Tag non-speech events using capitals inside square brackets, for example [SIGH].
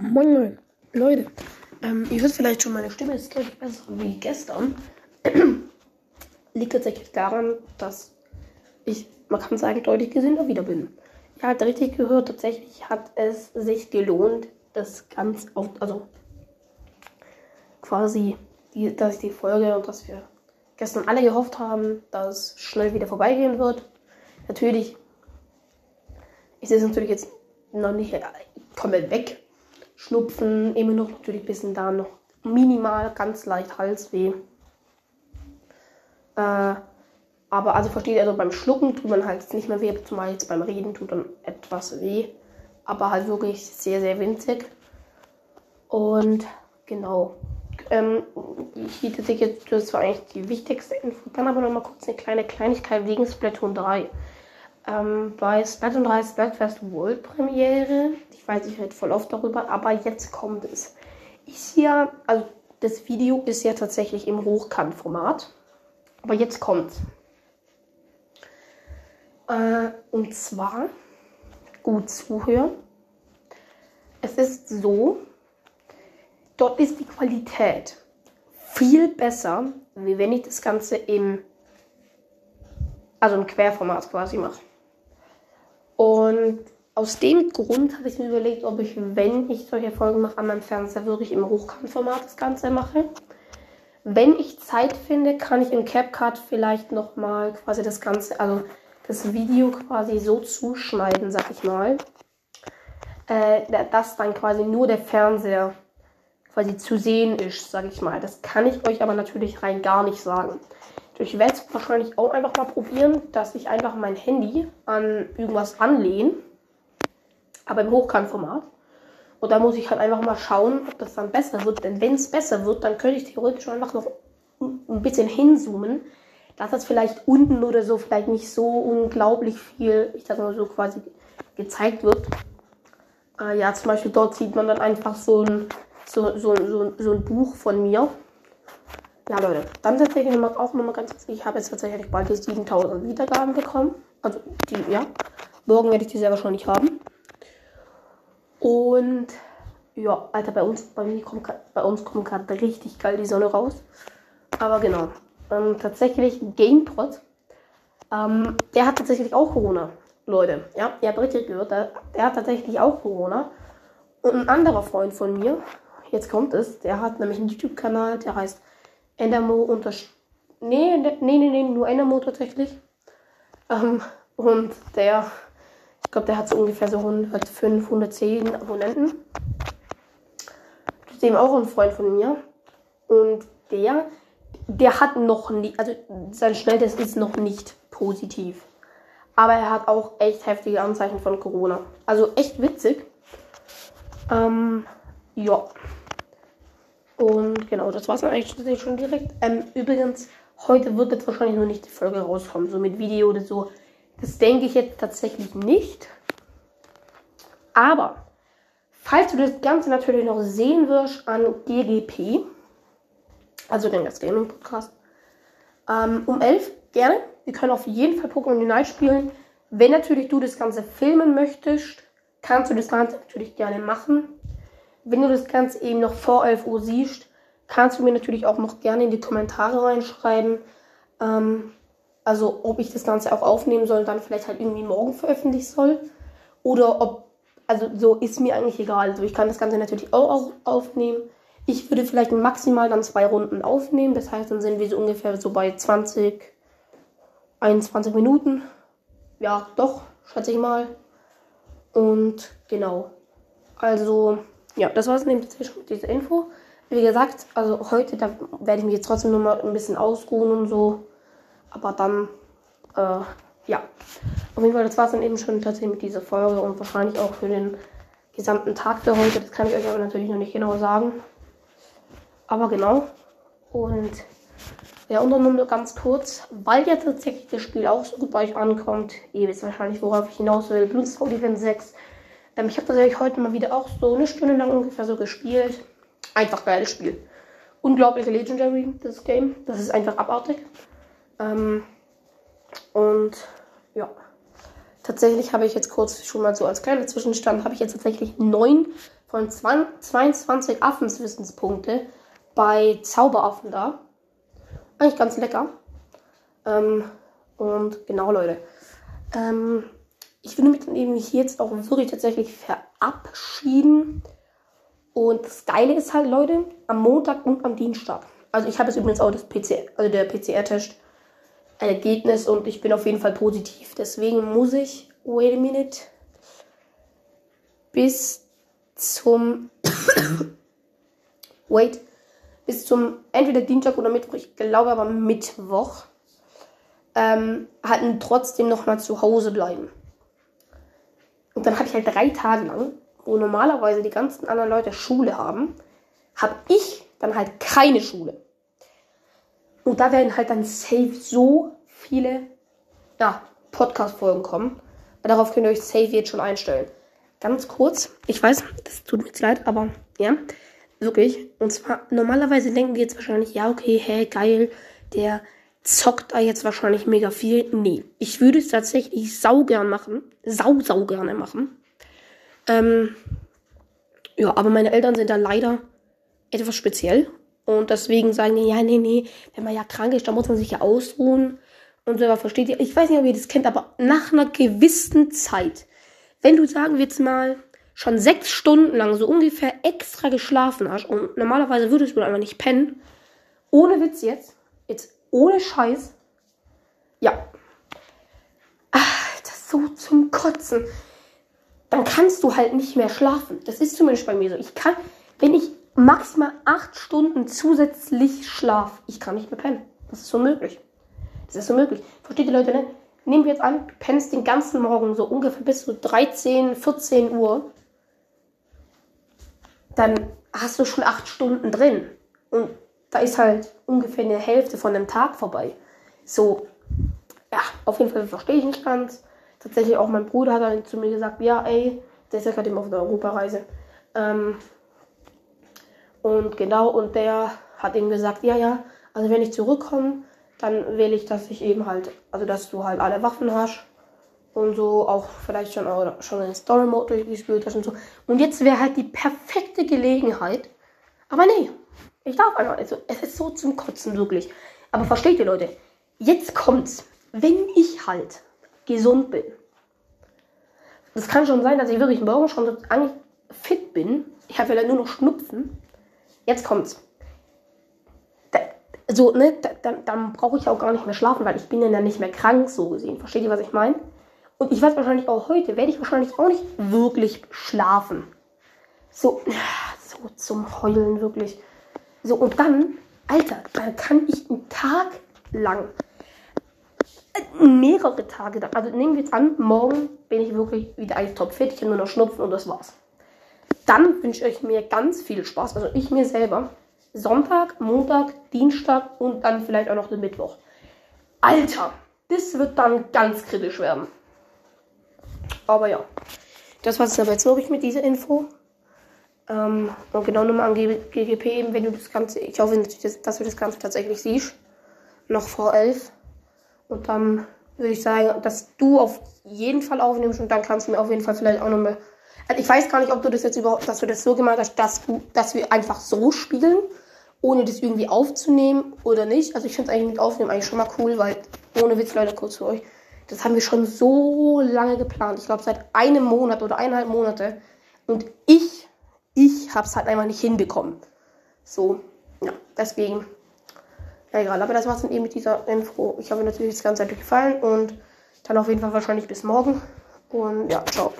Moin Moin, Leute. Ähm, ihr hört vielleicht schon, meine Stimme ist deutlich besser wie gestern. [CLEARS THROAT] Liegt tatsächlich daran, dass ich, man kann sagen, deutlich gesünder wieder bin. Ihr habt richtig gehört, tatsächlich hat es sich gelohnt, das ganz auf, also quasi, die, dass die Folge und dass wir gestern alle gehofft haben, dass es schnell wieder vorbeigehen wird. Natürlich ist es natürlich jetzt noch nicht komplett weg Schnupfen, immer noch natürlich ein bisschen da noch minimal, ganz leicht Halsweh. Äh, aber also versteht also beim Schlucken tut man halt nicht mehr weh, zumal jetzt beim Reden tut dann etwas weh. Aber halt wirklich sehr, sehr winzig. Und genau. Ähm, ich hielt sich jetzt, das war eigentlich die wichtigste Info. Dann aber noch mal kurz eine kleine Kleinigkeit wegen Splatoon 3. Ähm, bei Splatoon 3 Splatfest World Premiere weiß, ich rede voll oft darüber, aber jetzt kommt es. Ich hier, also das Video ist ja tatsächlich im Hochkantformat. Aber jetzt kommt. Äh, und zwar, gut zuhören. Es ist so, dort ist die Qualität viel besser, wie wenn ich das Ganze im, also im Querformat quasi mache. Und aus dem Grund habe ich mir überlegt, ob ich, wenn ich solche Folgen mache an meinem Fernseher, wirklich im Hochkantformat das Ganze mache. Wenn ich Zeit finde, kann ich im CapCut vielleicht nochmal quasi das Ganze, also das Video quasi so zuschneiden, sag ich mal, äh, dass dann quasi nur der Fernseher quasi zu sehen ist, sag ich mal. Das kann ich euch aber natürlich rein gar nicht sagen. Ich werde es wahrscheinlich auch einfach mal probieren, dass ich einfach mein Handy an irgendwas anlehne aber im Hochkantformat. Und da muss ich halt einfach mal schauen, ob das dann besser wird. Denn wenn es besser wird, dann könnte ich theoretisch einfach noch ein bisschen hinzoomen, dass das vielleicht unten oder so vielleicht nicht so unglaublich viel, ich sag mal so quasi gezeigt wird. Äh, ja, zum Beispiel dort sieht man dann einfach so ein, so, so, so, so ein Buch von mir. Ja, Leute, dann tatsächlich auch nochmal ganz kurz, ich habe jetzt tatsächlich bald die 7000 Wiedergaben bekommen. Also, die, ja. Morgen werde ich die selber schon nicht haben. Und ja, Alter, bei uns, bei mir kommt bei uns kommt gerade richtig geil die Sonne raus. Aber genau. Ähm, tatsächlich GamePod. Ähm, der hat tatsächlich auch Corona. Leute, ja, ihr habt richtig gehört, der, der hat tatsächlich auch Corona. Und ein anderer Freund von mir, jetzt kommt es, der hat nämlich einen YouTube-Kanal, der heißt Endermo unter. Nee, nee, nee, nee, nur Endermo tatsächlich. Ähm, und der ich glaube, der hat so ungefähr so 105, 110 Abonnenten. Das ist eben auch ein Freund von mir. Und der, der hat noch nicht, also sein Schnelltest ist noch nicht positiv. Aber er hat auch echt heftige Anzeichen von Corona. Also echt witzig. Ähm, ja. Und genau, das war es eigentlich schon direkt. Ähm, übrigens, heute wird jetzt wahrscheinlich noch nicht die Folge rauskommen, so mit Video oder so. Das denke ich jetzt tatsächlich nicht. Aber falls du das Ganze natürlich noch sehen wirst an GGP, also den Gaming Podcast, ähm, um 11 gerne. Wir können auf jeden Fall Pokémon Unite spielen. Wenn natürlich du das Ganze filmen möchtest, kannst du das Ganze natürlich gerne machen. Wenn du das Ganze eben noch vor 11 Uhr siehst, kannst du mir natürlich auch noch gerne in die Kommentare reinschreiben. Ähm, also ob ich das Ganze auch aufnehmen soll dann vielleicht halt irgendwie morgen veröffentlichen soll. Oder ob, also so ist mir eigentlich egal. Also ich kann das Ganze natürlich auch aufnehmen. Ich würde vielleicht maximal dann zwei Runden aufnehmen. Das heißt, dann sind wir so ungefähr so bei 20, 21 Minuten. Ja, doch, schätze ich mal. Und genau. Also, ja, das war es mit dieser Info. Wie gesagt, also heute, da werde ich mich jetzt trotzdem noch mal ein bisschen ausruhen und so. Aber dann, äh, ja. Auf jeden Fall, das war es dann eben schon tatsächlich mit dieser Folge und wahrscheinlich auch für den gesamten Tag für heute. Das kann ich euch aber natürlich noch nicht genau sagen. Aber genau. Und ja, und dann nur ganz kurz, weil ja tatsächlich das Spiel auch so gut bei euch ankommt. Ihr wisst wahrscheinlich, worauf ich hinaus will. Bloodstone Defense 6. Ähm, ich habe tatsächlich heute mal wieder auch so eine Stunde lang ungefähr so gespielt. Einfach geiles Spiel. Unglaubliche Legendary, das Game. Das ist einfach abartig. Ähm, und ja, tatsächlich habe ich jetzt kurz schon mal so als kleiner Zwischenstand, habe ich jetzt tatsächlich neun von 22 Affenswissenspunkte bei Zauberaffen da. Eigentlich ganz lecker. Ähm, und genau, Leute. Ähm, ich würde mich dann eben hier jetzt auch wirklich tatsächlich verabschieden. Und das Geile ist halt, Leute, am Montag und am Dienstag. Also ich habe jetzt übrigens auch das PCR, also der PCR-Test Ergebnis und ich bin auf jeden Fall positiv. Deswegen muss ich, wait a minute, bis zum, [COUGHS] wait, bis zum entweder Dienstag oder Mittwoch, ich glaube aber Mittwoch, ähm, halt trotzdem nochmal zu Hause bleiben. Und dann habe ich halt drei Tage lang, wo normalerweise die ganzen anderen Leute Schule haben, habe ich dann halt keine Schule. Und da werden halt dann safe so viele ja, Podcast-Folgen kommen. Darauf könnt ihr euch safe jetzt schon einstellen. Ganz kurz, ich weiß, das tut mir jetzt leid, aber ja, wirklich. Und zwar, normalerweise denken die jetzt wahrscheinlich, ja, okay, hey, geil, der zockt da jetzt wahrscheinlich mega viel. Nee, ich würde es tatsächlich saugern machen. Sau, sau gerne machen. Ähm, ja, aber meine Eltern sind da leider etwas speziell. Und deswegen sagen die, ja, nee, nee, wenn man ja krank ist, dann muss man sich ja ausruhen. Und selber versteht ihr. Ich weiß nicht, ob ihr das kennt, aber nach einer gewissen Zeit, wenn du sagen wir jetzt mal schon sechs Stunden lang so ungefähr extra geschlafen hast und normalerweise würdest du einfach nicht pennen, ohne Witz jetzt ohne Scheiß, ja, ach, das ist so zum Kotzen, dann kannst du halt nicht mehr schlafen. Das ist zumindest bei mir so. Ich kann, wenn ich maximal acht Stunden zusätzlich schlaf, ich kann nicht mehr pennen. Das ist unmöglich. Das ist unmöglich. Versteht ihr Leute, ne? Nehmen wir jetzt an, du pennst den ganzen Morgen so ungefähr bis zu 13, 14 Uhr. Dann hast du schon acht Stunden drin. Und da ist halt ungefähr eine Hälfte von dem Tag vorbei. So, ja, auf jeden Fall verstehe ich nicht ganz. Tatsächlich auch mein Bruder hat dann zu mir gesagt, ja, ey, der ist ja gerade eben auf der Europareise. Ähm, und genau, und der hat ihm gesagt, ja, ja, also wenn ich zurückkomme, dann wähle ich, dass ich eben halt, also dass du halt alle Waffen hast und so auch vielleicht schon, schon den Story Mode durchgespielt hast und so. Und jetzt wäre halt die perfekte Gelegenheit. Aber nee, ich darf einfach. Also, es ist so zum Kotzen wirklich. Aber versteht ihr Leute? Jetzt kommt's. Wenn ich halt gesund bin. Das kann schon sein, dass ich wirklich morgen schon eigentlich fit bin. Ich habe ja nur noch Schnupfen. Jetzt kommt's so, ne, dann, dann brauche ich auch gar nicht mehr schlafen, weil ich bin ja dann nicht mehr krank, so gesehen. Versteht ihr, was ich meine? Und ich weiß wahrscheinlich auch heute, werde ich wahrscheinlich auch nicht wirklich schlafen. So, so zum Heulen, wirklich. So, und dann, Alter, dann kann ich einen Tag lang, äh, mehrere Tage, also nehmen wir jetzt an, morgen bin ich wirklich wieder eigentlich topfit, ich habe nur noch Schnupfen und das war's. Dann wünsche ich mir ganz viel Spaß, also ich mir selber, Sonntag, Montag, Dienstag und dann vielleicht auch noch den Mittwoch. Alter, das wird dann ganz kritisch werden. Aber ja, das war es aber jetzt wirklich mit dieser Info. Ähm, und genau nochmal an GGP eben, wenn du das Ganze, ich hoffe natürlich, dass du das Ganze tatsächlich siehst. Noch vor 11. Und dann würde ich sagen, dass du auf jeden Fall aufnimmst und dann kannst du mir auf jeden Fall vielleicht auch nochmal. Also ich weiß gar nicht, ob du das jetzt überhaupt, dass du das so gemacht hast, dass, du, dass wir einfach so spielen ohne das irgendwie aufzunehmen oder nicht. Also ich finde es eigentlich mit Aufnehmen eigentlich schon mal cool, weil ohne Witz, Leute, kurz für euch. Das haben wir schon so lange geplant. Ich glaube seit einem Monat oder eineinhalb Monate. Und ich, ich habe es halt einfach nicht hinbekommen. So, ja, deswegen. Ja, egal. Aber das war's dann eben mit dieser Info. Ich hoffe natürlich, das Ganze hat euch gefallen und dann auf jeden Fall wahrscheinlich bis morgen. Und ja, ciao.